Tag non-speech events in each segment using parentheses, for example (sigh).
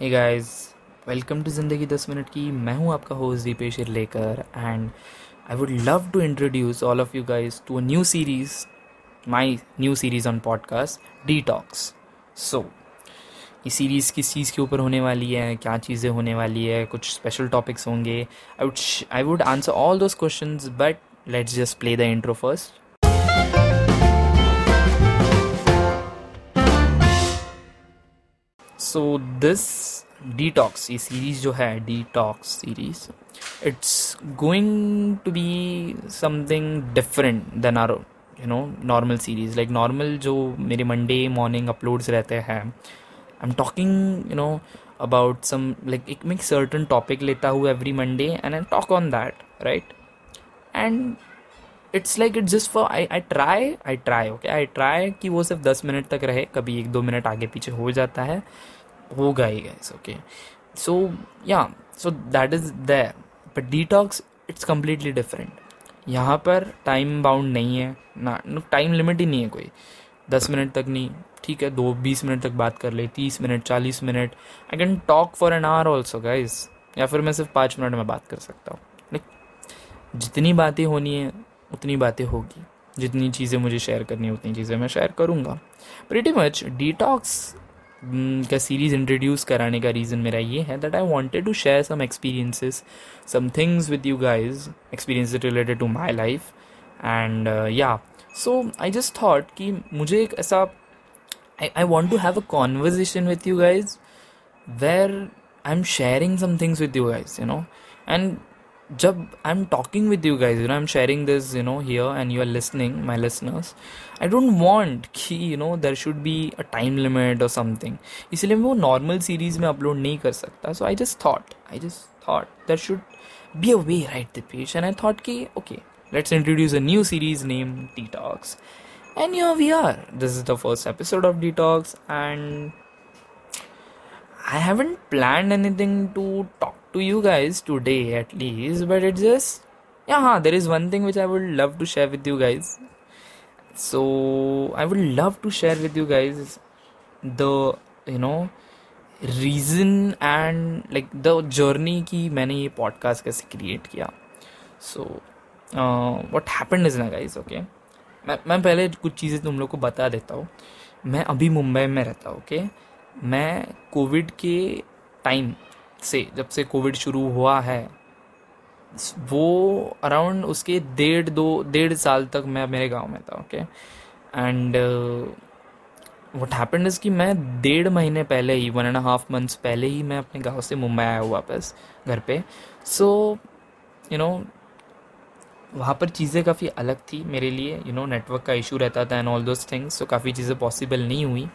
Hey guys welcome to ज़िंदगी दस minute की। मैं हूँ आपका होस्ट दीपेश लेकर and I would love to introduce all of you guys to a new series my new series on podcast detox so ये series किस चीज़ के ऊपर होने वाली है, क्या चीज़ें होने वाली है, कुछ स्पेशल टॉपिक्स होंगे। I would I would answer all those question but let's just play the intro first so this detox ये सीरीज़ जो है detox series it's going to be something different than are you know normal series like normal जो मेरे Monday morning uploads रहते हैं I am talking you know about some like एक मैं certain topic लेता हूँ every Monday and I talk on that right and it's like it's just for I I try I try okay I try कि वो सिर्फ़ दस minute तक रहे, कभी एक दो मिनट आगे पीछे हो जाता है। होगा ही guys okay so yeah so that is there but detox it's completely different यहाँ पर टाइम बाउंड नहीं है, ना टाइम लिमिट ही नहीं है कोई। दस मिनट तक नहीं, ठीक है, दो, बीस मिनट तक बात कर ले, तीस मिनट, चालीस minute. I can talk for an hour also guys या फिर मैं सिर्फ़ पाँच मिनट में बात कर सकता हूँ। लाइक जितनी बातें होनी है, उतनी बातें होगी। जितनी चीज़ें मुझे शेयर करनी है, उतनी चीज़ें मैं शेयर करूँगा। प्रिटी मच डिटॉक्स का सीरीज़ इंट्रोड्यूस कराने का रीज़न मेरा ये है that I wanted to share some experiences some things with you guys experience related to my life and yeah so I just thought कि मुझे एक ऐसा I want to have a conversation with you guys where I am sharing some things with you guys you know and जब I am talking with you guys you know I am sharing this you know here and you are listening my listeners I don't want कि you know there should be a time limit और something इसलिए मैं वो normal series में upload नहीं कर सकता so I just thought I just thought there should be a way right the page and I thought कि okay let's introduce a new series named Detox. And here we are. This is the first episode of Detox, and I haven't planned anything to talk to you guys today, at least, but it's just yeah, there is one thing which I would love to share with you guys so i would love to share with you guys the you know reason and like the journey की मैंने ये podcast कैसे create किया so what happen is ना guys okay मैं मैं पहले कुछ चीज़ें तुम लोग को बता देता हूँ मैं अभी मुंबई में रहता हूँ ओके मैं कोविड के टाइम से, जब से कोविड शुरू हुआ है, वो अराउंड उसके डेढ़ दो, डेढ़ साल तक मैं मेरे गाँव में था okay and what happened is कि मैं डेढ़ महीने पहले ही वन एंड हाफ़ मंथ्स पहले ही मैं अपने गाँव से मुंबई आया हूँ वापस, घर पे। सो यू नो वहाँ पर चीज़ें काफ़ी अलग थी मेरे लिए यू नो नेटवर्क का इशू रहता था and all those things so काफ़ी चीज़ें पॉसिबल नहीं हुई।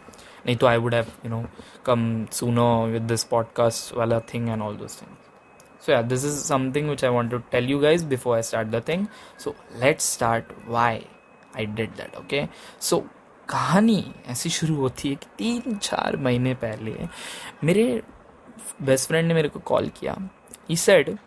नहीं तो I would have you know come soon with this podcast वाला thing and all this thing so yeah this is something which I want to tell you guys before I start the thing so let start why I did that okay so कहानी ऐसी शुरू होती है कि तीन चार महीने पहले मेरे बेस्ट फ्रेंड ने मेरे को कॉल किया. He said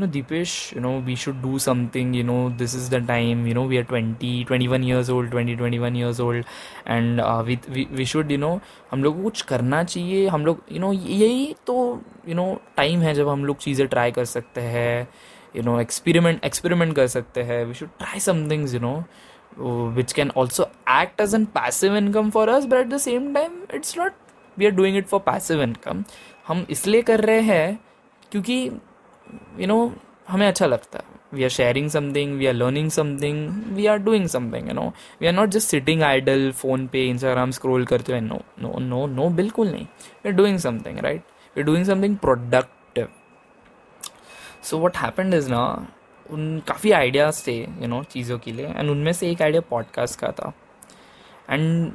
know dipesh you know we should do something you know this is the time you know we are 20 21 years old 20 21 years old and uh, we, we we should you know हम लोग को कुछ करना चाहिए हम लोग you know यही तो यू नो टाइम है जब हम लोग चीज़ें ट्राई कर सकते हैं यू नो एक्सपेरिमेंट एक्सपेरिमेंट कर सकते हैं we should try some you know which can also act as an passive income for us but at the same time it's not we are doing it for passive income हम इसलिए कर रहे हैं क्योंकि you know हमें अच्छा लगता है। We are sharing something we are learning something we are doing something you know we are not just sitting idle phone पे इंस्टाग्राम स्क्रोल करते हुए नो नो नो नो बिल्कुल नहीं। We are doing something right we are doing something productive so what happened is ना, उन काफ़ी ideas थे you know चीज़ों के लिए। एंड उनमें से एक आइडिया पॉडकास्ट का था। एंड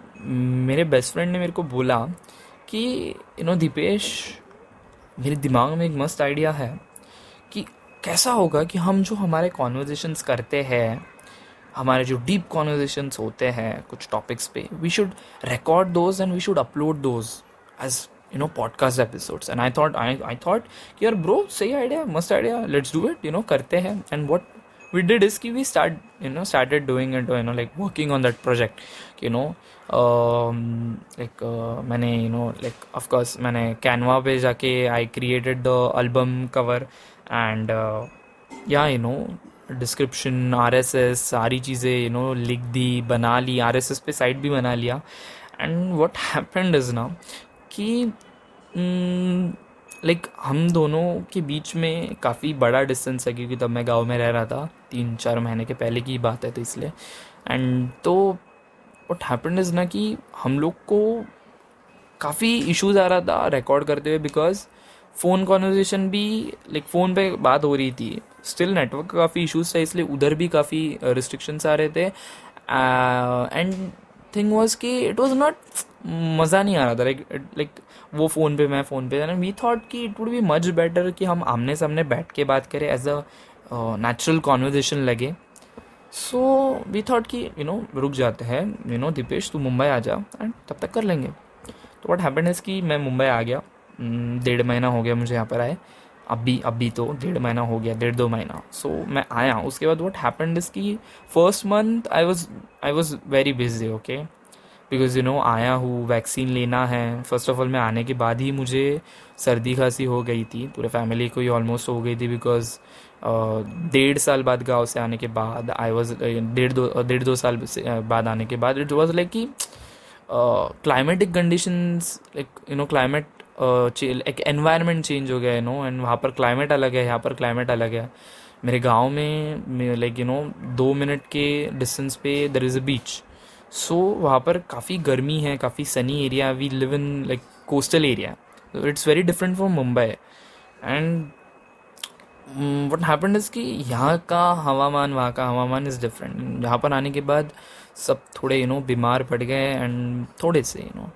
मेरे बेस्ट फ्रेंड ने मेरे को बोला कि यू नो दीपेश, मेरे दिमाग में एक मस्त आइडिया है। कैसा होगा कि हम जो हमारे कॉन्वर्जेशंस करते हैं हमारे जो डीप कॉन्वर्जेशंस होते हैं कुछ टॉपिक्स पे we should record those and we should upload those as you know podcast episodes and I thought I I thought कि यार ब्रो सही आइडिया मस्त idea let's do it you know करते हैं and what is ki we start you know started doing it you know like working on that project you know. Um, like uh, मैंने you know like of course मैंने Canva पे जाके I created the album cover and yeah you know description R S S सारी चीज़ें you know लिख दी बना ली आर एस एस पे साइट भी बना लिया। एंड वट हैपेंड इज़ ना कि लाइक like, हम दोनों के बीच में काफ़ी बड़ा डिस्टेंस है क्योंकि तब मैं गाँव में रह रहा था तीन चार महीने के पहले की बात है तो इसलिए। एंड तो वट हैपेंड इज़ ना कि हम लोग को काफ़ी इश्यूज़ आ रहा था रिकॉर्ड करते हुए बिकॉज़ फ़ोन कॉन्वर्जेशन भी लाइक फ़ोन पे बात हो रही थी। स्टिल नेटवर्क काफ़ी इश्यूज़ था, इसलिए उधर भी काफ़ी रिस्ट्रिक्शंस आ रहे थे। एंड थिंग वॉज़ कि इट वॉज़ नॉट मज़ा नहीं आ रहा था। लाइक लाइक वो फ़ोन पे, मैं फ़ोन पे वी थॉट कि it would be much better कि हम आमने सामने बैठ के बात करें एज अ नेचुरल कॉन्वर्जेशन लगे। सो वी थॉट कि यू नो रुक जाते हैं। यू नो दीपेश, तू मुंबई आ जा एंड तब तक कर लेंगे। तो वट हैपन इज़ कि मैं मुंबई आ गया। डेढ़ महीना हो गया मुझे यहाँ पर आए। अभी अभी तो डेढ़ महीना हो गया डेढ़ दो महीना। सो so, मैं आया उसके बाद वट हैपेंड इज़ की first month I was I was very busy okay because you know आया हूँ वैक्सीन लेना है। फ़र्स्ट ऑफ़ ऑल मैं आने के बाद ही मुझे सर्दी खांसी हो गई थी। पूरे फैमिली को ही ऑलमोस्ट हो गई थी बिकॉज़ डेढ़ साल बाद गाँव से आने के बाद आई वॉज़ डेढ़ दो डेढ़ दो साल बाद आने के बाद इट वॉज़ लाइक कि climatic conditions like you know climate एक एनवायरनमेंट चेंज हो गया है नो एंड वहाँ पर क्लाइमेट अलग है, यहाँ पर क्लाइमेट अलग है। मेरे गाँव में लाइक यू नो दो मिनट के डिस्टेंस पे देर इज़ अ बीच सो वहाँ पर काफ़ी गर्मी है, काफ़ी sunny area we live in like coastal area it's very different from Mumbai and what happen is कि यहाँ का हवामान, वहाँ का हवामान इज़ डिफरेंट यहाँ पर आने के बाद सब थोड़े यू नो बीमार पड़ गए एंड थोड़े से यू नो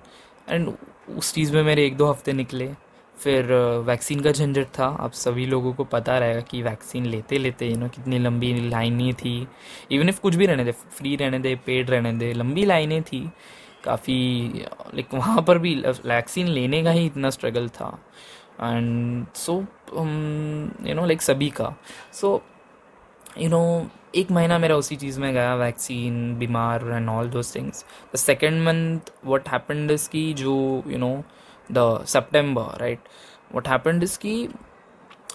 एंड उस चीज़ में मेरे एक दो हफ़्ते निकले। फिर वैक्सीन का झंझट था। अब सभी लोगों को पता रहेगा कि वैक्सीन लेते लेते यू नो कितनी लंबी लाइनें थी। इवन इफ़ कुछ भी रहने दे फ्री रहने दे पेड रहने दे, लंबी लाइनें थी। काफ़ी लाइक वहाँ पर भी वैक्सीन लेने का ही इतना स्ट्रगल था। And so you know like सभी का। सो यू नो एक महीना मेरा उसी चीज़ में गया वैक्सीन बीमार and all those things the second month what happened is की जो you know the September right what happened is की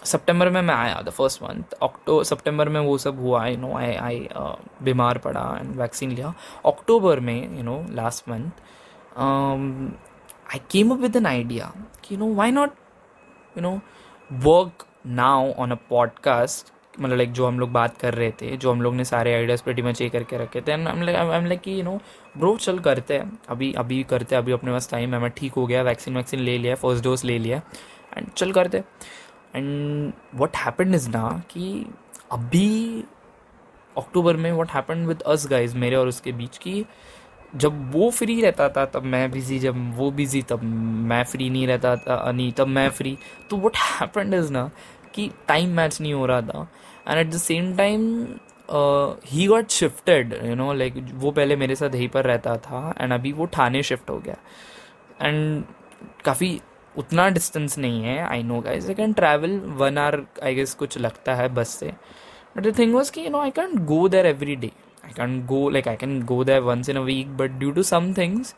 सितंबर में मैं आया द फ़र्स्ट मंथ अक्टूबर सितंबर में वो सब हुआ यू नो आई आई बीमार पड़ा एंड वैक्सीन लिया. अक्टूबर में you know last month I came up with an idea कि you know why not you know work now on a podcast मतलब लाइक जो हम लोग बात कर रहे थे, जो हम लोग ने सारे आइडियाज़ पेटी मच ये करके रखे थे। एंड एम लाइक कि यू नो ब्रो चल करते हैं। अभी अभी करते हैं, अभी अपने पास टाइम है। मैं ठीक हो गया वैक्सीन वैक्सीन ले लिया फ़र्स्ट डोज ले लिया। एंड चल करते एंड वट हैपन इज़ ना कि अभी अक्टूबर में what happen with us guys मेरे और उसके बीच की, जब वो फ्री रहता था, तब मैं बिज़ी जब वो बिज़ी तब मैं फ्री नहीं रहता था, नहीं, तब मैं फ्री तो वट हैपन इज़ ना कि टाइम मैच नहीं हो रहा था. And at the same time he got shifted you know like वो पहले मेरे साथ यहीं पर रहता था एंड अभी वो ठाणे शिफ्ट हो गया. एंड काफ़ी उतना डिस्टेंस नहीं है I know guys I can travel one hour I guess कुछ लगता है बस से. बट द थिंग वॉज़ कि you know I can go there every day I can go like I can go there once in a week but due to some things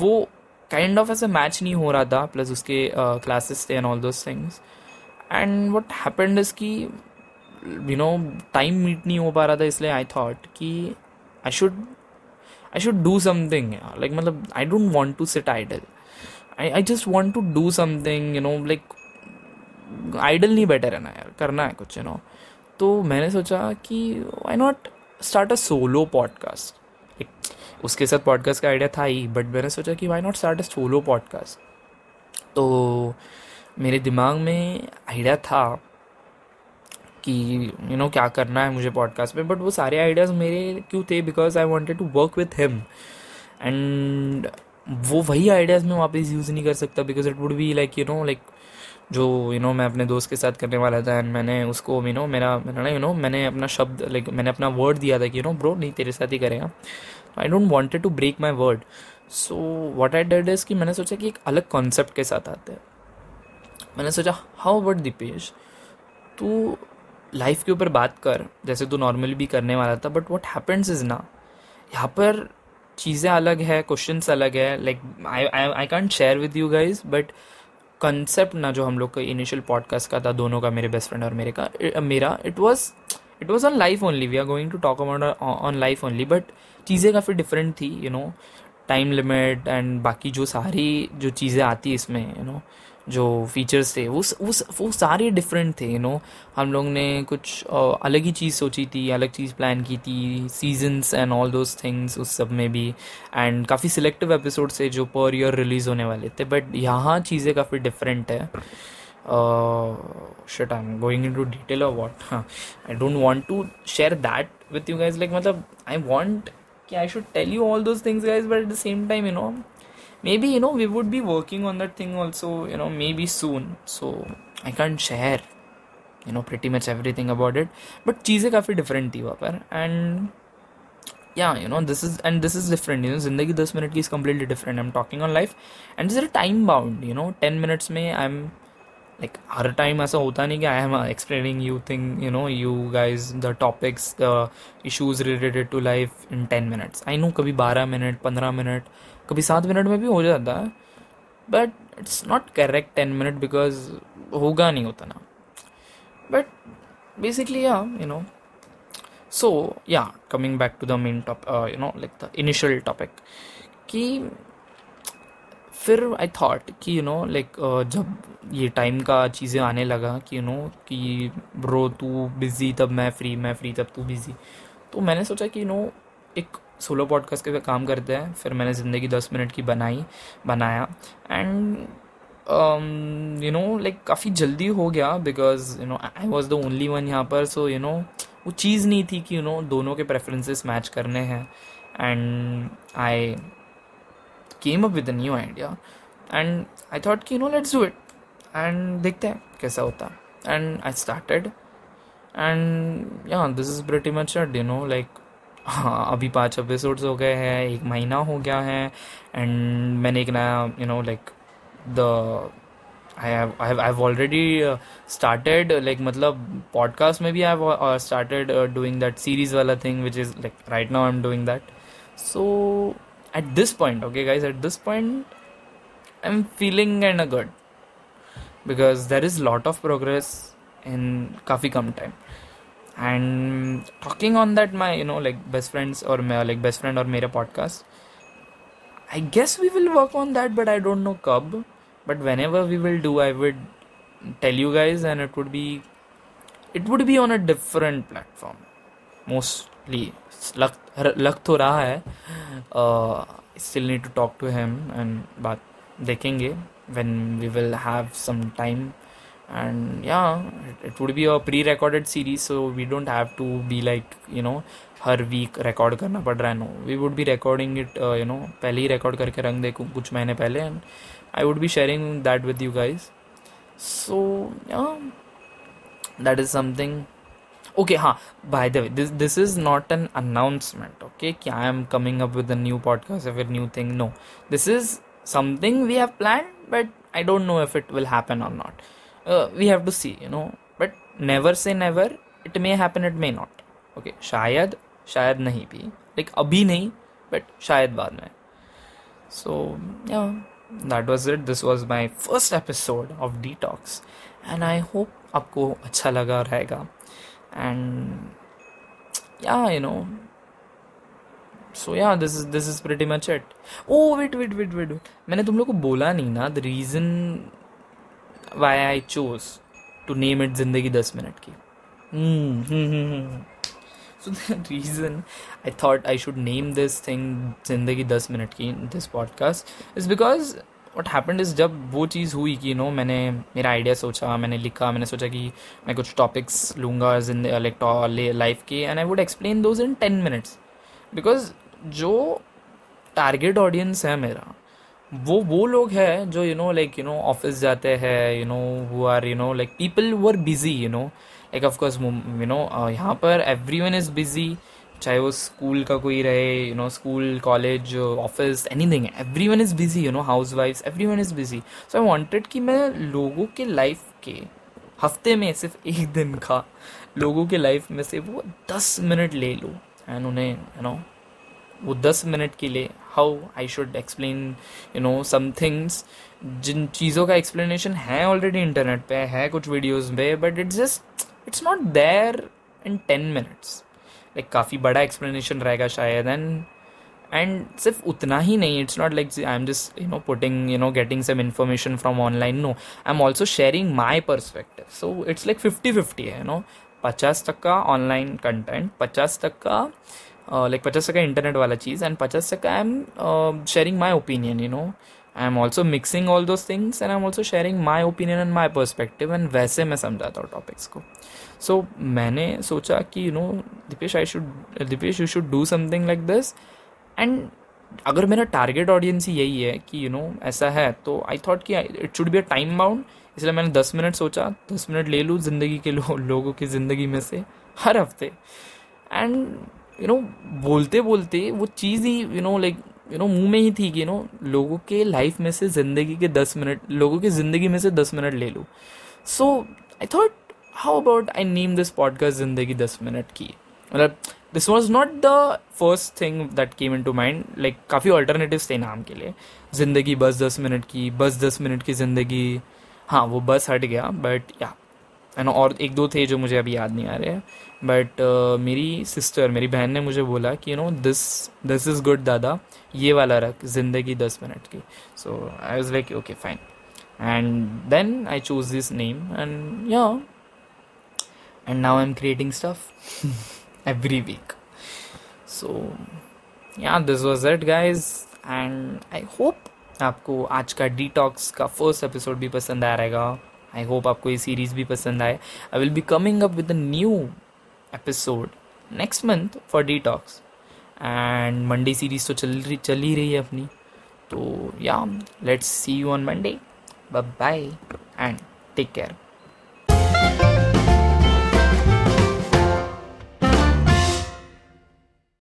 वो kind of ऐसे match नहीं हो रहा था plus उसके classes थे and all those things and what happened is की you know time meet नहीं हो पा रहा था, इसलिए आई थॉट कि I should I should do something like मतलब I don't want to sit idle I I just want to do something you know like idle नहीं बैठे रहना, यार। करना है कुछ यू नो तो मैंने सोचा कि I not start a solo podcast उसके साथ पॉडकास्ट का आइडिया था ही बट मैंने सोचा कि why not start a solo podcast तो मेरे दिमाग में आइडिया था कि यू you नो know, क्या करना है मुझे पॉडकास्ट पे बट वो सारे आइडियाज़ मेरे क्यों थे? Because I wanted to work with him and वो वही आइडियाज़ मैं वापस यूज़ नहीं कर सकता because it would be like you know like जो यू नो मैं अपने दोस्त के साथ करने वाला था एंड मैंने उसको यू नो मेरा मैंने यू नो मैंने अपना शब्द लाइक मैंने अपना वर्ड दिया था कि यू नो ब्रो नहीं तेरे साथ ही करेगा। I don't wanted to break my word so what I did is कि मैंने सोचा कि एक अलग कॉन्सेप्ट के साथ आते हैं। मैंने सोचा, हाउ अबाउट दीपेश? तू लाइफ के ऊपर बात कर, जैसे तू नॉर्मली भी करने वाला था बट वॉट हैपन्स इज़ ना, यहाँ पर चीज़ें अलग है क्वेश्चन अलग है like I I can't share with you guys but concept ना जो हम लोग का इनिशियल पॉडकास्ट का था, दोनों का, मेरे बेस्ट फ्रेंड और मेरे का मेरा it was it was on life only we are going to talk about on life only but चीज़ें काफ़ी डिफरेंट थी you know time limit and बाकी जो सारी जो चीज़ें आती इसमें यू नो जो फीचर्स थे, वो वो वो सारे डिफरेंट थे यू नो हम लोग ने कुछ अलग ही चीज़ सोची थी, अलग चीज़ प्लान की थी seasons and all those things उस सब में भी. एंड काफ़ी सिलेक्टिव एपिसोड थे जो पर ईयर रिलीज़ होने वाले थे बट यहाँ चीज़ें काफ़ी डिफरेंट है. Shut I am going in to detail of what हाँ. I don't want to share that with you guys like मतलब आई वॉन्ट कि I should tell you all those things guys but at the same time you know maybe, you know, we would be working on that thing also, you know, maybe soon. So, i can't share, you know, pretty much everything about it. But चीज़ें काफ़ी different थी वहाँ पर. And yeah you know this is and this is different you know ज़िंदगी दस minute की is completely different I am talking on life and this time bound you know ten minutes में I am like हर time ऐसा होता नहीं कि I am explaining you thing you know you guys the topics the issues related to life in ten minutes I know कभी बारह minute, पंद्रह minute कभी सात मिनट में भी हो जाता है but it's not correct ten minute because होगा नहीं होता ना। But basically yeah you know so yeah coming back to the main top you know like the initial topic कि फिर आई थॉट कि यू नो लाइक जब ये time का चीज़ें आने लगा कि यू नो कि ब्रो तू बिज़ी तब मैं फ्री मैं फ्री तब तू बिज़ी तो मैंने सोचा कि यू नो एक सोलो पॉडकास्ट के काम करते हैं। फिर मैंने ज़िंदगी दस मिनट की बनाई, बनाया। एंड यू नो लाइक काफ़ी जल्दी हो गया because you know I was the only one यहाँ पर सो यू नो वो चीज़ नहीं थी कि यू नो दोनों के प्रेफरेंसेस मैच करने हैं। And I came up with a new idea and I thought कि you know let's do it and देखते हैं कैसा होता। है and I started and yeah this is pretty much you know like हाँ अभी पाँच एपिसोड्स हो गए हैं, एक महीना हो गया है एंड मैंने एक नया you know like the I have I have already started like मतलब पॉडकास्ट में भी I have started doing that series वाला thing which is like right now I am doing that so at this point okay guys at this point I am feeling and a good because there is lot of progress in काफ़ी कम time and talking on that my you know like best friends or my, like best friend or मेरा podcast I guess we will work on that but I don't know kab but whenever we will do I would tell you guys and it would be it would be on a different platform mostly luck लग लग तो रहा है still need to talk to him and बात देखेंगे when we will have some time and yeah it, would be a pre-recorded series so we don't have to be like you know हर week record करना पड़ रहा है no we would be recording it you know पहले ही record करके रख दे कुछ महीने पहले and I would be sharing that with you guys so that is something okay हाँ by the way this this is not an announcement okay कि I am coming up with a new podcast with new thing no this is something we have plan but I don't know if it will happen और not uh, we have to see you know. But never say never. It may happen it may not. Okay शायद शायद नहीं भी। Like अभी नहीं but शायद बाद में। So yeah that was it this was my first episode of detox and I hope आपको अच्छा लगा रहेगा। एंड या you know so yeah this is this is pretty much it oh wait wait wait wait मैंने तुम लोग को बोला नहीं ना the reason why I chose to name it ज़िंदगी दस मिनट की। So the reason I thought I should name this thing ज़िंदगी दस मिनट की this podcast is because what happened is जब वो चीज़ हुई कि नो मैंने मेरा आइडिया सोचा, मैंने लिखा, मैंने सोचा कि मैं कुछ टॉपिक्स लूँगा लाइक लाइफ के and I would explain those in ten minutes because जो टारगेट ऑडियंस है मेरा वो वो लोग हैं जो you know like you know office जाते हैं you know who are you know like people वो are busy you know like of course you know यहाँ पर एवरी वन इज़ बिज़ी चाहे वो स्कूल का कोई रहे you know school college office anything everyone is busy you know housewife everyone is busy so I wanted कि मैं लोगों के लाइफ के हफ़्ते में सिर्फ़ (laughs) एक दिन का लोगों के लाइफ में से वो दस मिनट ले लूँ। एंड उन्हें यू नो वो दस मिनट के लिए how I should explain you know some things जिन चीज़ों का एक्सप्लेनेशन है ऑलरेडी इंटरनेट पे, है कुछ वीडियोस पे but it's just it's not there in ten minutes like काफ़ी बड़ा एक्सप्लेनेशन रहेगा शायद एंड एंड सिर्फ़ उतना ही नहीं it's not like I am just you know putting you know getting some information from online no I am also sharing my perspective so it's like fifty fifty है you know पचास तक का online content पचास तक का like पचास टका internet वाला चीज़ एंड पचास टका I am sharing my opinion you know I am also mixing all those things and I am also sharing my opinion and my perspective and वैसे मैं समझाता हूँ टॉपिक्स को। सो मैंने सोचा कि you know Deepesh I should Deepesh you should do something like this and अगर मेरा टारगेट ऑडियंस ही यही है कि यू नो ऐसा है तो आई थॉट कि it should be a time bound इसलिए मैंने दस मिनट सोचा, दस मिनट ले लूँ ज़िंदगी के लोगों की ज़िंदगी में से, हर हफ़्ते। एंड यू नो बोलते बोलते वो चीज़ ही you know like you know मुँह में ही थी कि यू नो लोगों के लाइफ में से ज़िंदगी के दस मिनट लोगों की ज़िंदगी में से दस मिनट ले लूँ। So I thought how about I name this podcast ज़िंदगी दस मिनट की? मतलब this was not the first thing that came into mind like काफ़ी ऑल्टरनेटिव थे नाम के लिए। ज़िंदगी बस दस मिनट की, बस दस मिनट की ज़िंदगी। हाँ वो बस हट गया बट या ना और एक दो थे जो मुझे अभी याद नहीं आ रहे हैं बट uh, मेरी सिस्टर मेरी बहन ने मुझे बोला कि you know this this is good दादा ये वाला रख ज़िंदगी दस मिनट की। So I was like okay fine and then I choose this name and yeah and now I am creating stuff every week so yeah this was it guys and I hope आपको आज का detox का first episode भी पसंद आ रहेगा। आई hope आपको ये series भी पसंद आए। I will be coming up with a new episode next month for detox and Monday series तो चल रही, चल ही रही है अपनी। तो yeah let's see you on Monday bye and take care